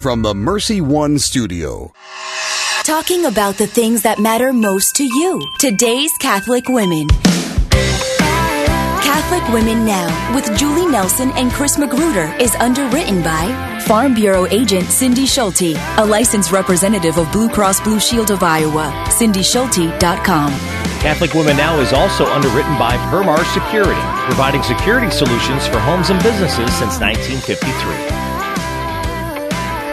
From the Mercy One studio. Talking about the things that matter most to you. Today's Catholic Women. Catholic Women Now with Julie Nelson and Chris Magruder is underwritten by Farm Bureau agent Cindy Schulte, a licensed representative of Blue Cross Blue Shield of Iowa. CindySchulte.com. Catholic Women Now is also underwritten by Permar Security, providing security solutions for homes and businesses since 1953.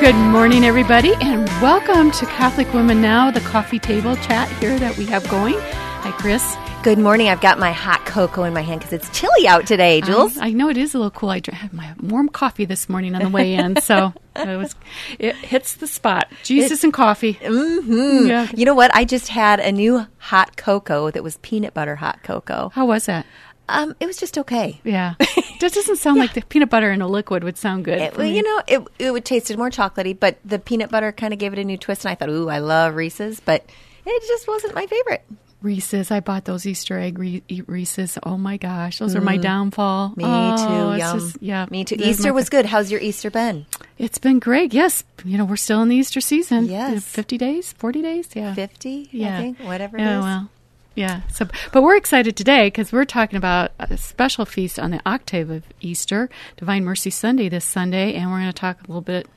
Good morning, everybody, and welcome to Catholic Women Now, the coffee table chat here that we have going. Hi, Chris. Good morning. I've got my hot cocoa in my hand because it's chilly out today, Jules. I, I, know it is a little cool. I had my warm coffee this morning on the way in, so it was it hits the spot. Jesus it, and coffee. Mm-hmm. Yeah. You know what? I just had a new hot cocoa that was peanut butter hot cocoa. How was that? Um, it was just okay. Yeah, it doesn't sound yeah. like the peanut butter in a liquid would sound good. It, well, you know, it it would tasted more chocolatey, but the peanut butter kind of gave it a new twist, and I thought, ooh, I love Reese's, but it just wasn't my favorite. Reese's, I bought those Easter egg Re- Reese's. Oh my gosh, those mm. are my mm. downfall. Me oh, too. Yum. Just, yeah, me too. Easter was good. How's your Easter been? It's been great. Yes, you know we're still in the Easter season. Yes, fifty days, forty days. Yeah, fifty. Yeah, I think, whatever. Yeah, it is. well, yeah. So, but we're excited today because we're talking about a special feast on the octave of Easter, Divine Mercy Sunday this Sunday, and we're going to talk a little bit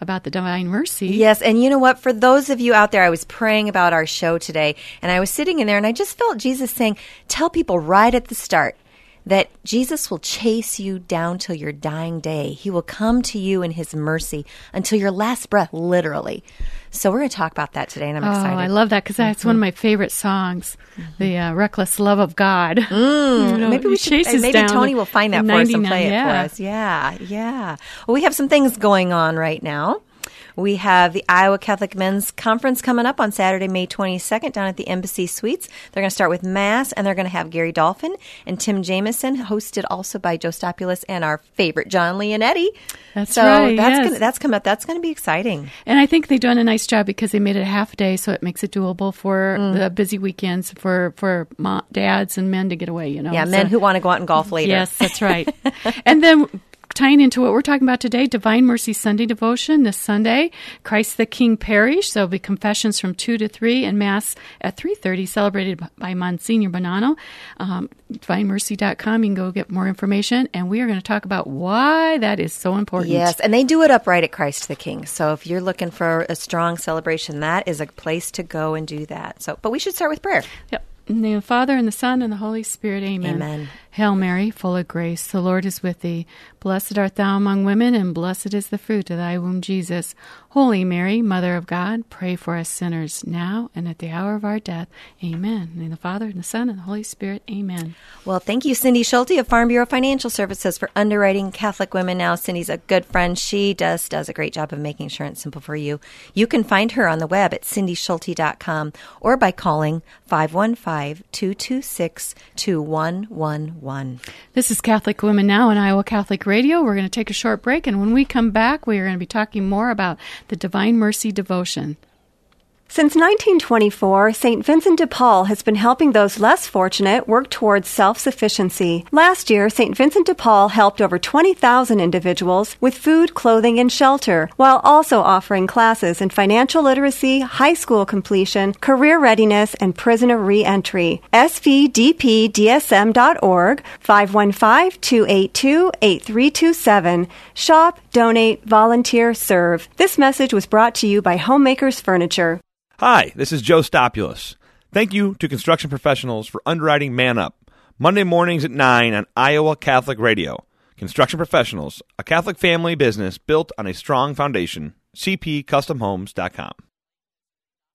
about the Divine Mercy. Yes, and you know what? For those of you out there, I was praying about our show today, and I was sitting in there, and I just felt Jesus saying, "Tell people right at the start." That Jesus will chase you down till your dying day. He will come to you in his mercy until your last breath, literally. So we're going to talk about that today, and I'm oh, excited. I love that because that's mm-hmm. one of my favorite songs, mm-hmm. the uh, "Reckless Love of God." Mm, you know, maybe we should, maybe Tony will find that for us and play yeah. it for us. Yeah, yeah. Well, we have some things going on right now. We have the Iowa Catholic Men's Conference coming up on Saturday, May 22nd down at the Embassy Suites. They're going to start with Mass and they're going to have Gary Dolphin and Tim Jameson, hosted also by Joe Stopulus and our favorite John Leonetti. That's so right. That's yes. gonna, that's coming up. That's going to be exciting. And I think they've done a nice job because they made it a half day, so it makes it doable for mm. the busy weekends for for mom, dads and men to get away. You know, yeah, so, men who want to go out and golf later. Yes, that's right. and then tying into what we're talking about today, Divine Mercy Sunday devotion this Sunday, Christ the King Parish. So there'll be confessions from two to three and Mass at three thirty, celebrated by Monsignor Bognanno. Um, DivineMercy.com. You can go get more information, and we are going to talk about why that is so important. Yes, and they do it upright at Christ the King. So if you're looking for a strong celebration, that is a place to go and do that. So, but we should start with prayer. Yep. In the name of the Father, and the Son, and the Holy Spirit. Amen. Amen. Hail Mary, full of grace, the Lord is with thee. Blessed art thou among women, and blessed is the fruit of thy womb, Jesus. Holy Mary, Mother of God, pray for us sinners, now and at the hour of our death. Amen. In the, the Father, and the Son, and the Holy Spirit. Amen. Well, thank you, Cindy Schulte of Farm Bureau Financial Services, for underwriting Catholic Women Now. Cindy's a good friend. She just does a great job of making insurance simple for you. You can find her on the web at cindyschulte.com or by calling 515 226 2111. This is Catholic Women Now on Iowa Catholic Radio. We're going to take a short break, and when we come back, we are going to be talking more about the Divine Mercy devotion. Since 1924, St. Vincent de Paul has been helping those less fortunate work towards self sufficiency. Last year, St. Vincent de Paul helped over 20,000 individuals with food, clothing, and shelter, while also offering classes in financial literacy, high school completion, career readiness, and prisoner reentry. SVDPDSM.org, 515 282 8327. Shop, donate, volunteer, serve. This message was brought to you by Homemakers Furniture. Hi, this is Joe Stopulus. Thank you to construction professionals for underwriting Man Up, Monday mornings at 9 on Iowa Catholic Radio. Construction Professionals, a Catholic family business built on a strong foundation. CPCustomHomes.com.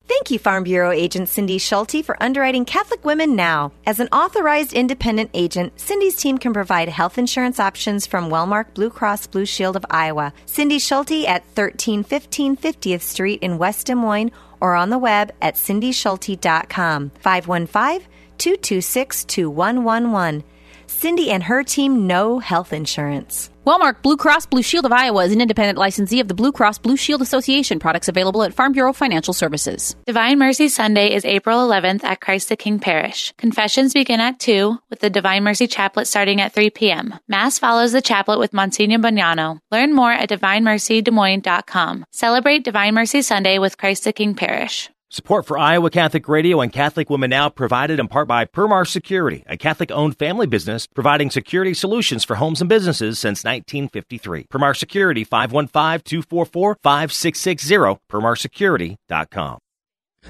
Thank you, Farm Bureau agent Cindy Schulte, for underwriting Catholic Women Now. As an authorized independent agent, Cindy's team can provide health insurance options from Wellmark Blue Cross Blue Shield of Iowa. Cindy Schulte at 1315 50th Street in West Des Moines or on the web at cindyschulte.com. 515 226 2111. Cindy and her team know health insurance. Wellmark Blue Cross Blue Shield of Iowa is an independent licensee of the Blue Cross Blue Shield Association. Products available at Farm Bureau Financial Services. Divine Mercy Sunday is April 11th at Christ the King Parish. Confessions begin at 2 with the Divine Mercy Chaplet starting at 3 p.m. Mass follows the chaplet with Monsignor Bognanno. Learn more at divinemercydesmoines.com. Celebrate Divine Mercy Sunday with Christ the King Parish. Support for Iowa Catholic Radio and Catholic Women Now provided in part by Permar Security, a Catholic owned family business providing security solutions for homes and businesses since 1953. Permar Security 515 244 5660, permarsecurity.com.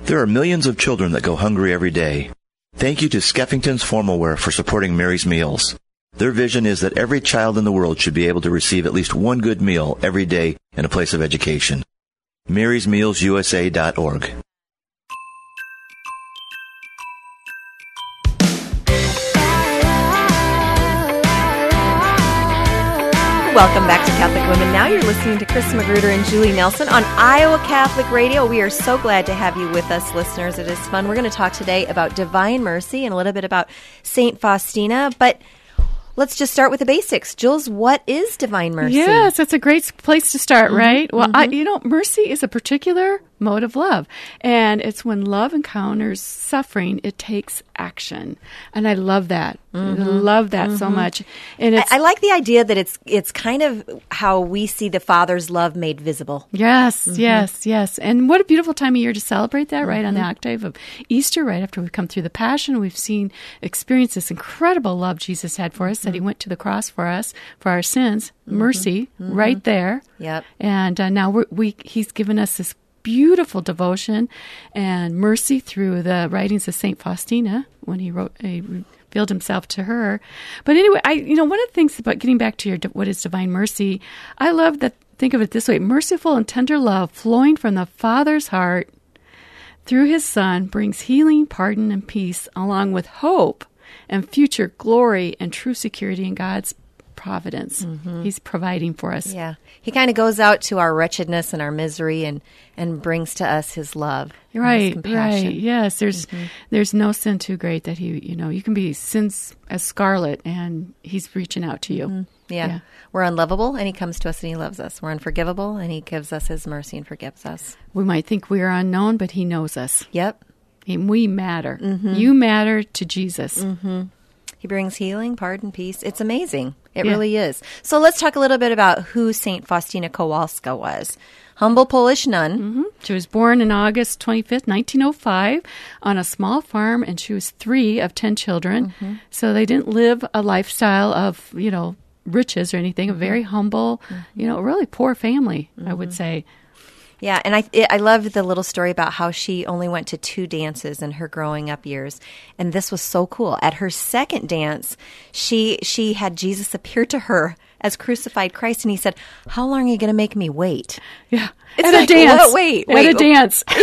There are millions of children that go hungry every day. Thank you to Skeffington's Formalware for supporting Mary's Meals. Their vision is that every child in the world should be able to receive at least one good meal every day in a place of education. MarysMealsUSA.org. Welcome back to Catholic Women Now. You're listening to Chris Magruder and Julie Nelson on Iowa Catholic Radio. We are so glad to have you with us, listeners. It is fun. We're going to talk today about Divine Mercy and a little bit about St. Faustina, but let's just start with the basics. Jules, what is Divine Mercy? Yes, that's a great place to start, mm-hmm. right? Well, mm-hmm. I, you know, mercy is a particular mode of love. And it's when love encounters suffering, it takes action. And I love that. Mm-hmm. I love that mm-hmm. so much. And I, I, like the idea that it's it's kind of how we see the Father's love made visible. Yes, mm-hmm. yes, yes. And what a beautiful time of year to celebrate that, right? On the mm-hmm. octave of Easter, right after we've come through the Passion, we've seen, experienced this incredible love Jesus had for us, that He mm-hmm. went to the cross for us, for our sins, mm-hmm. mercy, right there. Yep. And uh, now we He's given us this beautiful devotion and mercy through the writings of Saint Faustina when he wrote he revealed himself to her. But anyway, I you know one of the things about getting back to your what is divine mercy, I love that. Think of it this way: merciful and tender love flowing from the Father's heart through His Son brings healing, pardon, and peace, along with hope and future glory and true security in God's providence. Mm-hmm. He's providing for us. Yeah. He kind of goes out to our wretchedness and our misery and and brings to us his love. Right, his right. Yes, there's mm-hmm. there's no sin too great that he, you know, you can be sins as scarlet and he's reaching out to you. Mm-hmm. Yeah. yeah. We're unlovable and he comes to us and he loves us. We're unforgivable and he gives us his mercy and forgives us. We might think we are unknown, but he knows us. Yep. And we matter. Mm-hmm. You matter to Jesus. Mm-hmm. He brings healing, pardon, peace. It's amazing. It yeah. really is. So let's talk a little bit about who St. Faustina Kowalska was. Humble Polish nun. Mm-hmm. She was born on August 25th, 1905, on a small farm, and she was three of 10 children. Mm-hmm. So they didn't live a lifestyle of, you know, riches or anything, mm-hmm. a very humble, you know, really poor family, I would mm-hmm. say. Yeah, and I it, I loved the little story about how she only went to two dances in her growing up years, and this was so cool. At her second dance, she she had Jesus appear to her as crucified Christ, and he said, "How long are you going to make me wait?" Yeah, it's at like, a dance. wait, wait, at a dance.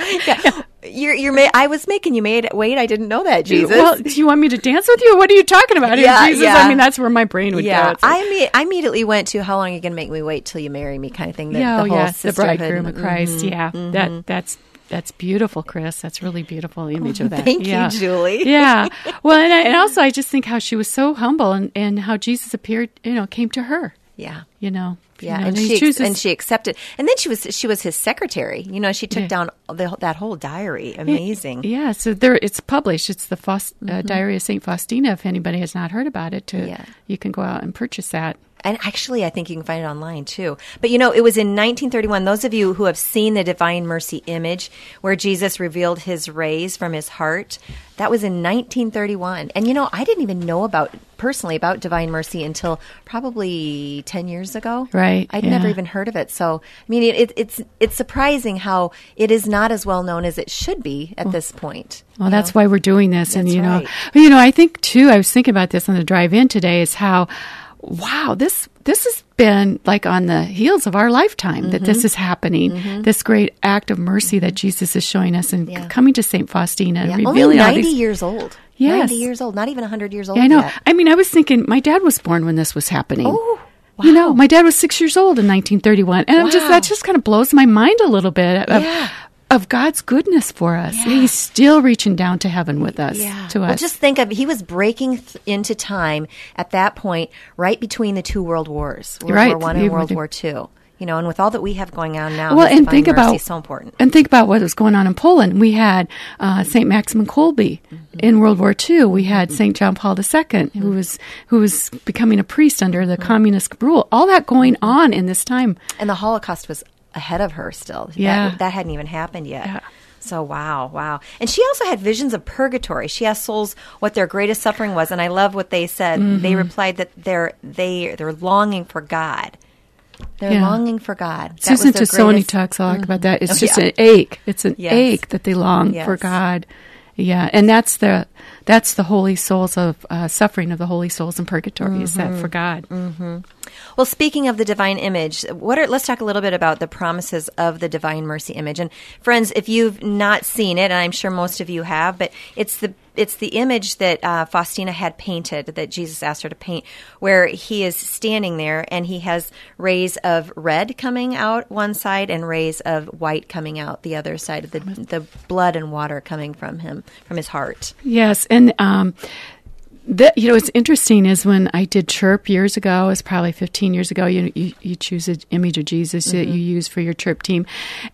yeah. You're, you're ma- I was making you made wait. I didn't know that, Jesus. Well, do you want me to dance with you? What are you talking about? Yeah, Jesus, yeah. I mean, that's where my brain would yeah. go. I mean, I immediately went to how long are you going to make me wait till you marry me, kind of thing. The, yeah, the, oh, yeah, the bridegroom of Christ. Mm-hmm, yeah, mm-hmm. that that's that's beautiful, Chris. That's really beautiful image of that. Thank yeah. you, Julie. yeah. Well, and, I, and also I just think how she was so humble and, and how Jesus appeared, you know, came to her. Yeah. You know. Yeah, you know, and, she chooses- and she accepted, and then she was she was his secretary. You know, she took yeah. down the, that whole diary. Amazing. Yeah, so there it's published. It's the Faust, uh, mm-hmm. Diary of Saint Faustina. If anybody has not heard about it, to, yeah. you can go out and purchase that. And actually, I think you can find it online too. But you know, it was in 1931. Those of you who have seen the Divine Mercy image where Jesus revealed his rays from his heart, that was in 1931. And you know, I didn't even know about personally about Divine Mercy until probably 10 years ago. Right. I'd yeah. never even heard of it. So, I mean, it, it's it's surprising how it is not as well known as it should be at well, this point. Well, that's know? why we're doing this. That's and you right. know, you know, I think too. I was thinking about this on the drive in today. Is how wow, this this has been like on the heels of our lifetime mm-hmm. that this mm-hmm. is happening. Mm-hmm. This great act of mercy that Jesus is showing us and yeah. coming to Saint Faustina and yeah. revealing Only 90 these, years old. Yes. 90 years old, not even 100 years old. Yeah, I know. Yet. I mean, I was thinking my dad was born when this was happening. Oh. Wow. You know, my dad was six years old in 1931, and wow. I'm just that just kind of blows my mind a little bit. Yeah of God's goodness for us. Yeah. He's still reaching down to heaven with us. Yeah. To us. Well, just think of he was breaking th- into time at that point, right between the two world wars, World right. War One and World War Two you know, and with all that we have going on now, well, and think about so important. And think about what was going on in Poland. We had uh, Saint Maximilian Kolbe mm-hmm. in World War II. We had Saint John Paul II, mm-hmm. who was who was becoming a priest under the mm-hmm. communist rule. All that going on in this time, and the Holocaust was ahead of her still. Yeah, that, that hadn't even happened yet. Yeah. So wow, wow. And she also had visions of purgatory. She asked souls what their greatest suffering was, and I love what they said. Mm-hmm. They replied that they're they they're longing for God. They're yeah. longing for God. Susan Tassone talks a lot mm-hmm. about that. It's oh, just yeah. an ache. It's an yes. ache that they long yes. for God. Yeah, and that's the that's the holy souls of uh, suffering of the holy souls in purgatory. Mm-hmm. Is that for God? Mm-hmm. Well, speaking of the divine image, what are let's talk a little bit about the promises of the divine mercy image. And friends, if you've not seen it, and I'm sure most of you have, but it's the it's the image that uh, Faustina had painted that Jesus asked her to paint, where he is standing there and he has rays of red coming out one side and rays of white coming out the other side of the the blood and water coming from him from his heart. Yes, and um, the, you know, what's interesting is when I did Chirp years ago, it's probably 15 years ago, you you, you choose an image of Jesus mm-hmm. that you use for your Chirp team.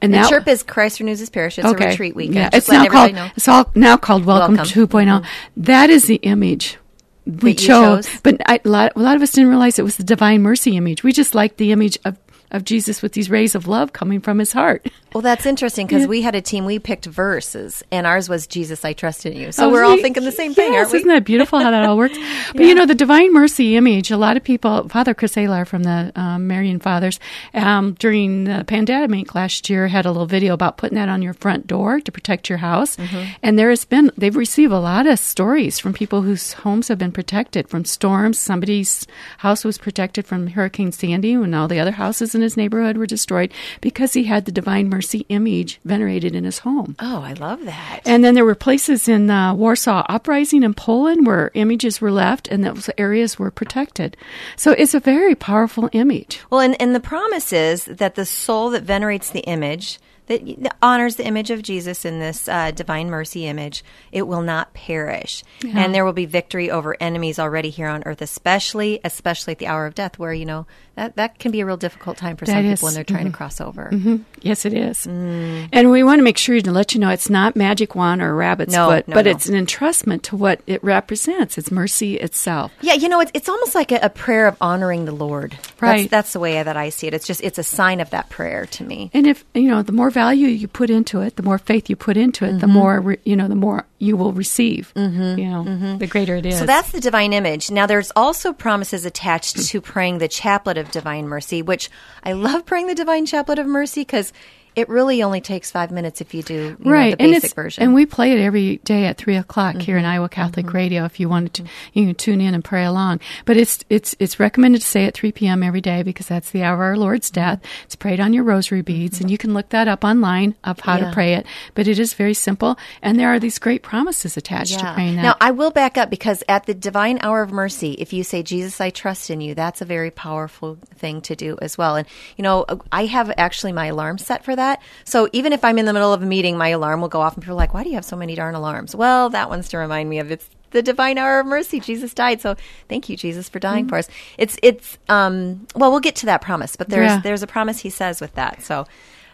And, and Chirp is Christ Renews His Parish. It's okay. a retreat weekend. Yeah, it's now called, know. it's all now called Welcome, Welcome. 2.0. Mm-hmm. That is the image we chose, chose, but I, a, lot, a lot of us didn't realize it was the Divine Mercy image. We just liked the image of of Jesus with these rays of love coming from his heart. Well, that's interesting because yeah. we had a team, we picked verses, and ours was Jesus, I trust in you. So oh, we're all thinking the same yes, thing, aren't we? Isn't that beautiful how that all works? But yeah. you know, the Divine Mercy image, a lot of people, Father Chris Alar from the um, Marian Fathers, um, during the pandemic last year, had a little video about putting that on your front door to protect your house. Mm-hmm. And there has been, they've received a lot of stories from people whose homes have been protected from storms. Somebody's house was protected from Hurricane Sandy and all the other houses in his neighborhood were destroyed because he had the Divine Mercy image venerated in his home. Oh, I love that. And then there were places in the Warsaw Uprising in Poland where images were left and those areas were protected. So it's a very powerful image. Well, and, and the promise is that the soul that venerates the image that honors the image of Jesus in this uh, divine mercy image, it will not perish, yeah. and there will be victory over enemies already here on earth, especially especially at the hour of death, where you know that that can be a real difficult time for that some is, people when they're trying mm-hmm. to cross over. Mm-hmm. Yes, it is. Mm. and we want to make sure to let you know it's not magic wand or rabbit's no, foot, no, but no. it's an entrustment to what it represents. It's mercy itself. Yeah, you know, it's it's almost like a, a prayer of honoring the Lord. Right. That's, that's the way that I see it. It's just it's a sign of that prayer to me. And if you know, the more value you put into it, the more faith you put into it, mm-hmm. the more you know, the more you will receive. Mm-hmm. You know, mm-hmm. the greater it is. So that's the divine image. Now, there's also promises attached to praying the chaplet of divine mercy, which I love praying the divine chaplet of mercy because it really only takes five minutes if you do you right. know, the basic version. And we play it every day at three o'clock mm-hmm. here in mm-hmm. Iowa Catholic mm-hmm. Radio. If you wanted to, mm-hmm. you can tune in and pray along. But it's it's it's recommended to say at three p.m. every day because that's the hour of our Lord's mm-hmm. death. It's prayed on your rosary beads, and you can look that up online of how yeah. to pray it. But it is very simple, and there are these great promises attached yeah. to praying that. Now I will back up because at the Divine Hour of Mercy, if you say Jesus, I trust in you, that's a very powerful thing to do as well. And you know, I have actually my alarm set for that, so even if I'm in the middle of a meeting, my alarm will go off, and people are like, "Why do you have so many darn alarms?" Well, that one's to remind me of it's the divine hour of mercy. Jesus died, so thank you, Jesus, for dying mm-hmm. for us. It's it's um well, we'll get to that promise, but there's yeah. there's a promise he says with that. So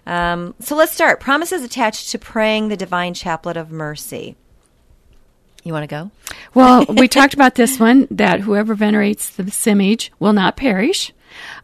um so let's start. Promises attached to praying the divine chaplet of mercy. You want to go? Well, we talked about this one that whoever venerates the image will not perish.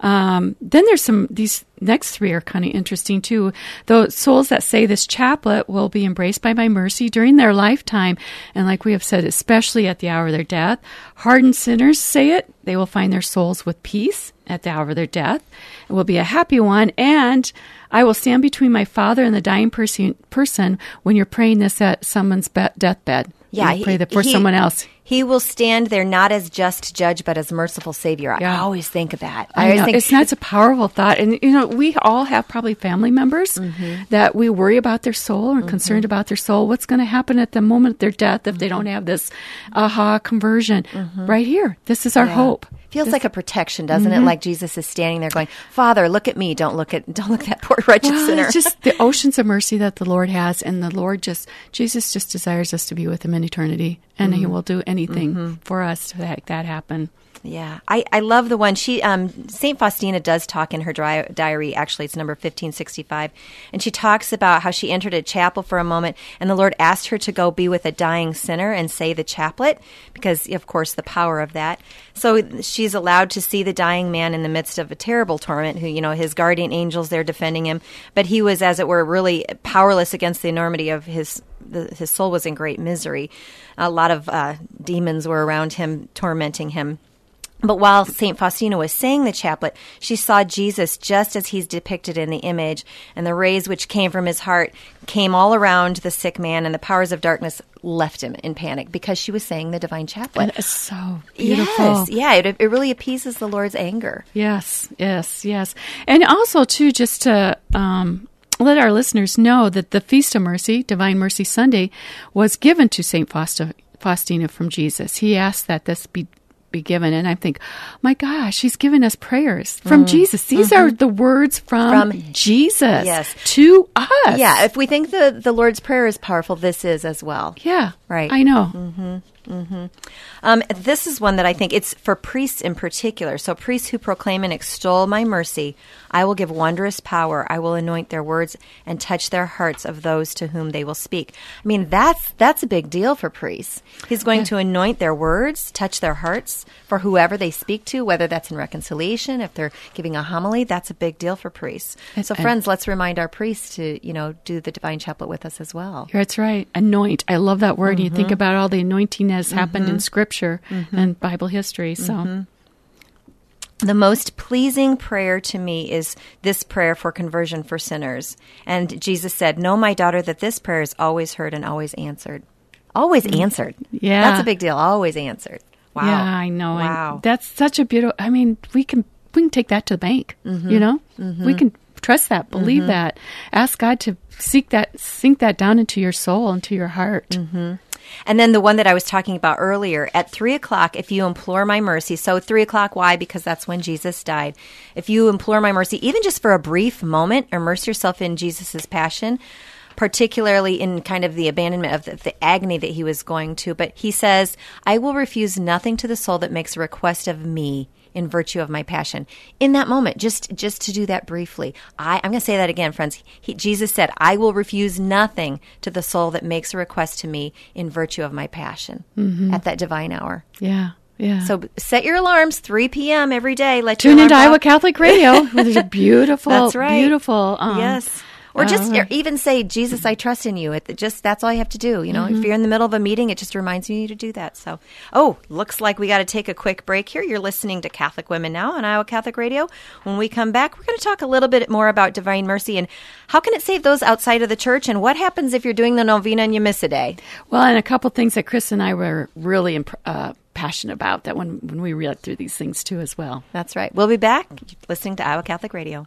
Um, then there's some, these next three are kind of interesting too. The souls that say this chaplet will be embraced by my mercy during their lifetime. And like we have said, especially at the hour of their death. Hardened sinners say it, they will find their souls with peace at the hour of their death. It will be a happy one. And I will stand between my father and the dying person, person when you're praying this at someone's be- deathbed. Yeah, you pray that for he, someone else. He will stand there not as just judge, but as merciful savior. Yeah. I always think of that. I, I always think it's not a powerful thought, and you know, we all have probably family members mm-hmm. that we worry about their soul or mm-hmm. concerned about their soul. What's going to happen at the moment of their death if mm-hmm. they don't have this aha conversion? Mm-hmm. Right here, this is our yeah. hope Feels like a protection, doesn't mm-hmm. it? Like Jesus is standing there going, "Father, look at me. Don't look at don't look at that poor wretched well, sinner." It's just the oceans of mercy that the Lord has, and the Lord just Jesus just desires us to be with Him in eternity, and mm-hmm. He will do anything mm-hmm. for us to make that happen. Yeah, I, I love the one. She um, Saint Faustina does talk in her diary. Actually, it's number fifteen sixty five, and she talks about how she entered a chapel for a moment, and the Lord asked her to go be with a dying sinner and say the chaplet, because of course the power of that. So she's allowed to see the dying man in the midst of a terrible torment. Who you know his guardian angels there defending him, but he was, as it were, really powerless against the enormity of his. The, his soul was in great misery. A lot of uh, demons were around him, tormenting him. But while St. Faustina was saying the chaplet, she saw Jesus just as he's depicted in the image, and the rays which came from his heart came all around the sick man, and the powers of darkness left him in panic because she was saying the divine chaplet. That is so beautiful. Yes, yeah, it, it really appeases the Lord's anger. Yes, yes, yes. And also, too, just to. Um, let our listeners know that the Feast of Mercy, Divine Mercy Sunday, was given to St. Faustina from Jesus. He asked that this be be given. And I think, my gosh, he's given us prayers from mm. Jesus. These mm-hmm. are the words from, from Jesus yes. to us. Yeah, if we think the, the Lord's Prayer is powerful, this is as well. Yeah. Right. I know. Mm-hmm. Mm-hmm. Um, this is one that I think it's for priests in particular. So, priests who proclaim and extol my mercy, I will give wondrous power. I will anoint their words and touch their hearts of those to whom they will speak. I mean, that's that's a big deal for priests. He's going yeah. to anoint their words, touch their hearts for whoever they speak to, whether that's in reconciliation, if they're giving a homily. That's a big deal for priests. So, and, friends, let's remind our priests to you know do the divine chaplet with us as well. That's right. Anoint. I love that word. Mm-hmm. You think mm-hmm. about all the anointing has mm-hmm. happened in Scripture mm-hmm. and Bible history. So. Mm-hmm. The most pleasing prayer to me is this prayer for conversion for sinners. And Jesus said, Know, my daughter, that this prayer is always heard and always answered. Always mm. answered. Yeah. That's a big deal. Always answered. Wow. Yeah, I know. Wow. And that's such a beautiful, I mean, we can, we can take that to the bank, mm-hmm. you know? Mm-hmm. We can trust that, believe mm-hmm. that, ask God to seek that, sink that down into your soul, into your heart. And then the one that I was talking about earlier at three o'clock, if you implore my mercy. So three o'clock, why? Because that's when Jesus died. If you implore my mercy, even just for a brief moment, immerse yourself in Jesus' passion particularly in kind of the abandonment of the, the, agony that he was going to. But he says, I will refuse nothing to the soul that makes a request of me in virtue of my passion. In that moment, just just to do that briefly, I, I'm going to say that again, friends. He, Jesus said, "I will refuse nothing to the soul that makes a request to me in virtue of my passion." Mm-hmm. At that divine hour. Yeah. Yeah. So set your alarms 3 p.m. every day. Let tune into Iowa Catholic Radio. There's a beautiful, That's right. beautiful. Um, yes or just uh-huh. even say, Jesus, I trust in you. It just that's all you have to do. You know, mm-hmm. if you're in the middle of a meeting, it just reminds you to do that. So, oh, looks like we got to take a quick break here. You're listening to Catholic Women Now on Iowa Catholic Radio. When we come back, we're going to talk a little bit more about Divine Mercy and how can it save those outside of the church, and what happens if you're doing the novena and you miss a day. Well, and a couple things that Chris and I were really imp- uh, passionate about that when when we read through these things too as well. That's right. We'll be back listening to Iowa Catholic Radio.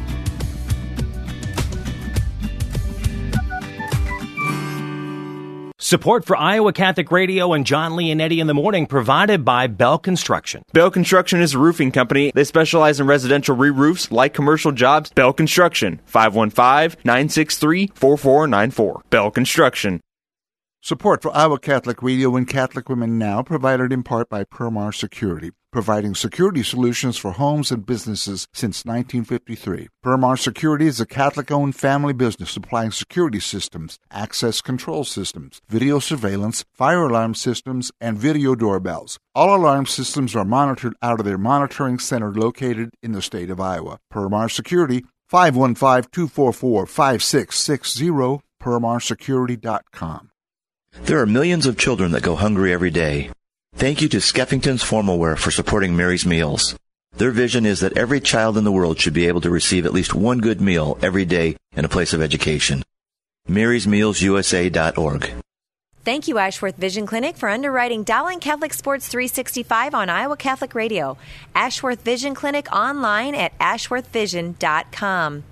Support for Iowa Catholic Radio and John Leonetti in the morning provided by Bell Construction. Bell Construction is a roofing company. They specialize in residential re-roofs like commercial jobs. Bell Construction, 515-963-4494. Bell Construction. Support for Iowa Catholic Radio and Catholic Women Now provided in part by Permar Security providing security solutions for homes and businesses since 1953. Permar Security is a Catholic owned family business supplying security systems, access control systems, video surveillance, fire alarm systems, and video doorbells. All alarm systems are monitored out of their monitoring center located in the state of Iowa. Permar Security, 515 244 5660, permarsecurity.com. There are millions of children that go hungry every day. Thank you to Skeffington's Formalware for supporting Mary's Meals. Their vision is that every child in the world should be able to receive at least one good meal every day in a place of education. MarysMealsUSA.org. Thank you, Ashworth Vision Clinic, for underwriting Dowling Catholic Sports 365 on Iowa Catholic Radio. Ashworth Vision Clinic online at ashworthvision.com.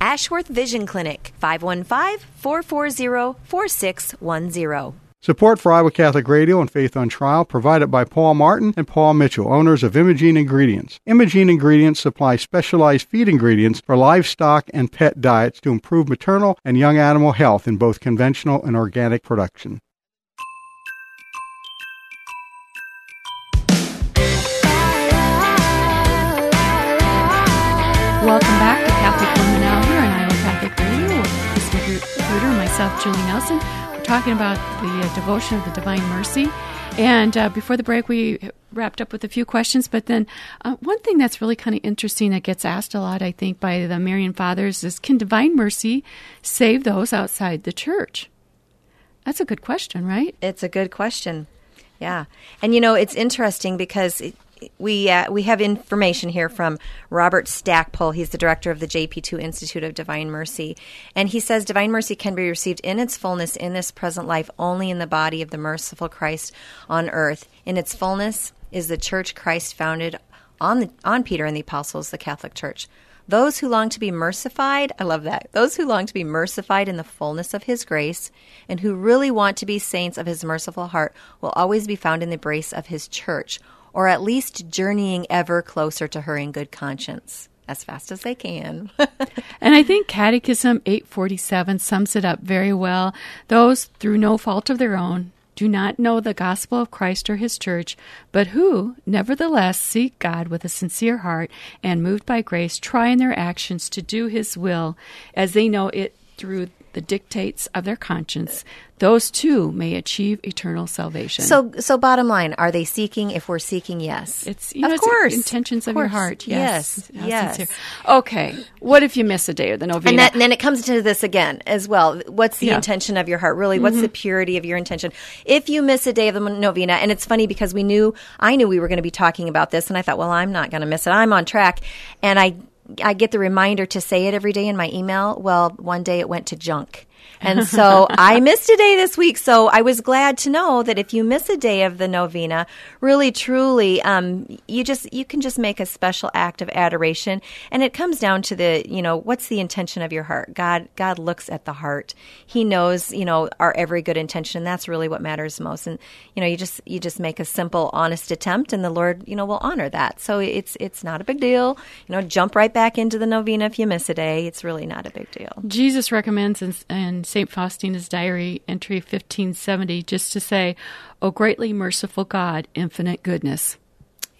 Ashworth Vision Clinic, 515 440 4610. Support for Iowa Catholic Radio and Faith on Trial provided by Paul Martin and Paul Mitchell, owners of Imogene Ingredients. Imogene Ingredients supply specialized feed ingredients for livestock and pet diets to improve maternal and young animal health in both conventional and organic production. Welcome back to Catholic Women here on Iowa Catholic Radio with Chris Magruder and myself, Julie Nelson. Talking about the uh, devotion of the Divine Mercy. And uh, before the break, we wrapped up with a few questions. But then uh, one thing that's really kind of interesting that gets asked a lot, I think, by the Marian Fathers is can Divine Mercy save those outside the church? That's a good question, right? It's a good question. Yeah. And you know, it's interesting because we uh, we have information here from Robert Stackpole. He's the director of the JP2 Institute of Divine Mercy, and he says divine mercy can be received in its fullness in this present life only in the body of the merciful Christ on earth. In its fullness is the Church Christ founded on the on Peter and the apostles, the Catholic Church. Those who long to be mercified, I love that. Those who long to be mercified in the fullness of His grace and who really want to be saints of His merciful heart will always be found in the embrace of His church or at least journeying ever closer to her in good conscience as fast as they can. and I think Catechism 847 sums it up very well. Those through no fault of their own do not know the gospel of Christ or his church, but who, nevertheless, seek God with a sincere heart and moved by grace, try in their actions to do his will as they know it through the dictates of their conscience, those too may achieve eternal salvation. So, so bottom line, are they seeking? If we're seeking, yes, it's you of know, course intentions of, of course. your heart. Yes, yes. yes. Okay, what if you miss a day of the novena? And, that, and, then it comes to this again as well. What's the yeah. intention of your heart? Really, what's mm-hmm. the purity of your intention? If you miss a day of the novena, and it's funny because we knew I knew we were going to be talking about this, and I thought, well, I'm not going to miss it. I'm on track, and I I get the reminder to say it every day in my email. Well, one day it went to junk. And so I missed a day this week. So I was glad to know that if you miss a day of the novena, really truly, um, you just you can just make a special act of adoration, and it comes down to the you know what's the intention of your heart. God God looks at the heart. He knows you know our every good intention. And that's really what matters most. And you know you just you just make a simple, honest attempt, and the Lord you know will honor that. So it's it's not a big deal. You know, jump right back into the novena if you miss a day. It's really not a big deal. Jesus recommends and, in St. Faustina's diary entry 1570 just to say, "Oh greatly merciful God, infinite goodness."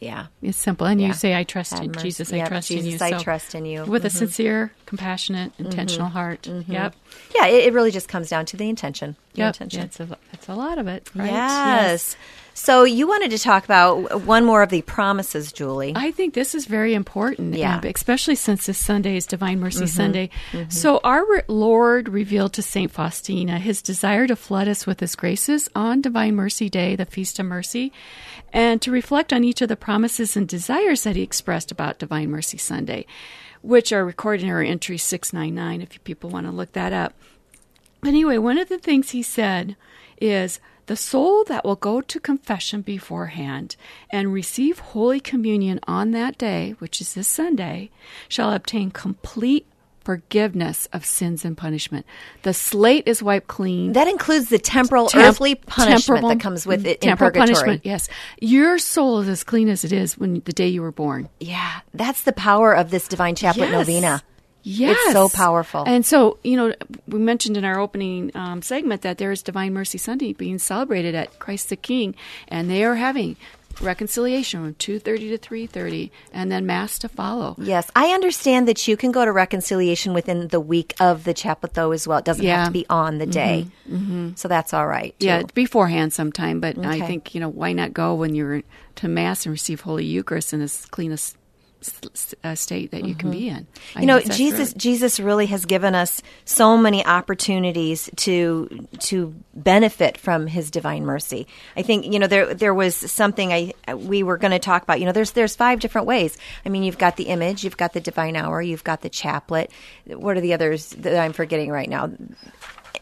Yeah, it's simple. And yeah. you say, "I trust Have in mercy. Jesus. I trust Jesus, in you." I so trust in you with mm-hmm. a sincere, compassionate, intentional mm-hmm. heart. Mm-hmm. Yep. Yeah, it, it, really just comes down to the intention. The yep. intention. Yeah, it's a, it's a lot of it. Right? Yes. yes. So you wanted to talk about one more of the promises, Julie. I think this is very important, yeah. especially since this Sunday is Divine Mercy mm-hmm. Sunday. Mm-hmm. So our Lord revealed to Saint Faustina his desire to flood us with His graces on Divine Mercy Day, the Feast of Mercy, and to reflect on each of the promises and desires that He expressed about Divine Mercy Sunday, which are recorded in our entry six nine nine. If people want to look that up. But anyway, one of the things He said is the soul that will go to confession beforehand and receive Holy Communion on that day, which is this Sunday, shall obtain complete forgiveness of sins and punishment. The slate is wiped clean. That includes the temporal, Temp- earthly punishment that comes with it temporal in purgatory. punishment. Yes, your soul is as clean as it is when the day you were born. Yeah, that's the power of this divine chaplet yes. novena. Yes. It's so powerful. And so, you know, we mentioned in our opening um, segment that there is Divine Mercy Sunday being celebrated at Christ the King, and they are having reconciliation from 2.30 to 3.30 and then mass to follow yes i understand that you can go to reconciliation within the week of the chaplet though as well it doesn't yeah. have to be on the day mm-hmm. Mm-hmm. so that's all right too. yeah beforehand sometime but okay. i think you know why not go when you're to mass and receive holy eucharist in as clean as uh, state that mm-hmm. you can be mm-hmm. in. I you know, Jesus Jesus really has given us so many opportunities to to benefit from His divine mercy. I think you know there there was something I we were going to talk about. You know, there's there's five different ways. I mean, you've got the image, you've got the divine hour, you've got the chaplet. What are the others that I'm forgetting right now?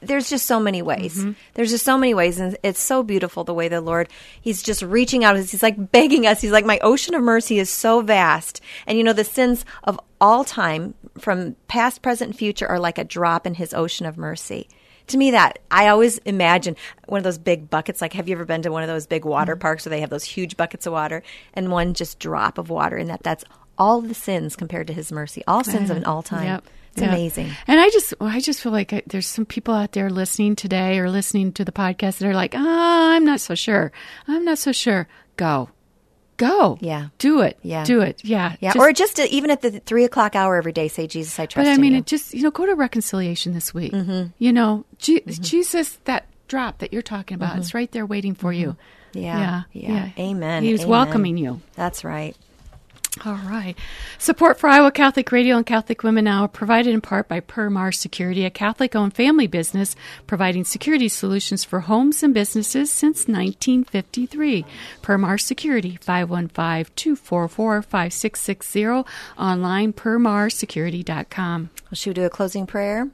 There's just so many ways. Mm-hmm. There's just so many ways, and it's so beautiful the way the Lord He's just reaching out. He's like begging us. He's like, my ocean of mercy is so vast, and you know the sins of all time, from past, present, and future, are like a drop in His ocean of mercy. To me, that I always imagine one of those big buckets. Like, have you ever been to one of those big water mm-hmm. parks where they have those huge buckets of water and one just drop of water, and that that's all the sins compared to His mercy, all sins of an all time. Yep. It's yeah. amazing. And I just, I just feel like there's some people out there listening today or listening to the podcast that are like, ah, oh, I'm not so sure. I'm not so sure. Go. Go. Yeah. Do it. Yeah. Do it. Yeah. Yeah. Just, or just to, even at the three o'clock hour every day, say, Jesus, I trust But I mean, you. it just, you know, go to reconciliation this week. Mm-hmm. You know, mm-hmm. Jesus, that drop that you're talking about, mm-hmm. it's right there waiting for you. Mm-hmm. Yeah. Yeah. yeah. Amen. He's Amen. welcoming you. That's right. All right. Support for Iowa Catholic Radio and Catholic Women Now provided in part by Permar Security, a Catholic owned family business providing security solutions for homes and businesses since 1953. Permar Security, 515 244 5660, online permarsecurity.com. Well, should we do a closing prayer?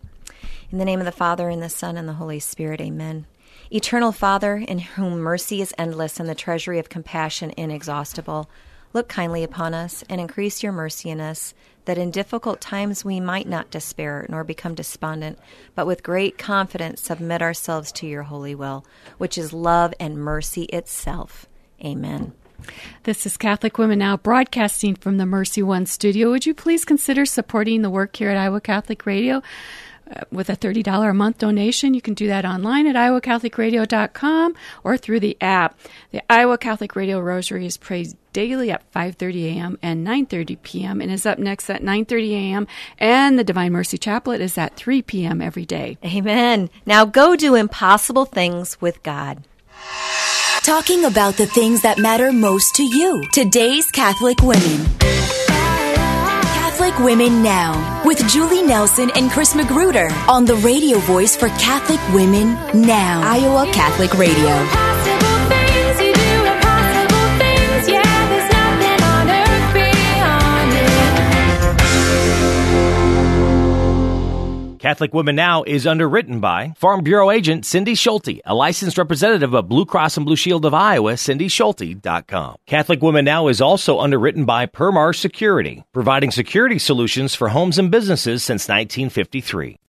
In the name of the Father, and the Son, and the Holy Spirit, amen. Eternal Father, in whom mercy is endless and the treasury of compassion inexhaustible, Look kindly upon us and increase your mercy in us, that in difficult times we might not despair nor become despondent, but with great confidence submit ourselves to your holy will, which is love and mercy itself. Amen. This is Catholic Women Now broadcasting from the Mercy One studio. Would you please consider supporting the work here at Iowa Catholic Radio? Uh, with a $30 a month donation. You can do that online at iowacatholicradio.com or through the app. The Iowa Catholic Radio Rosary is praised daily at 5:30 a.m. and 9:30 p.m. and is up next at 9:30 a.m. and the Divine Mercy Chaplet is at 3 p.m. every day. Amen. Now go do impossible things with God. Talking about the things that matter most to you. Today's Catholic women. Catholic Women Now with Julie Nelson and Chris Magruder on the radio voice for Catholic Women Now, Iowa Catholic Radio. Catholic Women Now is underwritten by Farm Bureau agent Cindy Schulte, a licensed representative of Blue Cross and Blue Shield of Iowa, cindyschulte.com. Catholic Women Now is also underwritten by Permar Security, providing security solutions for homes and businesses since 1953.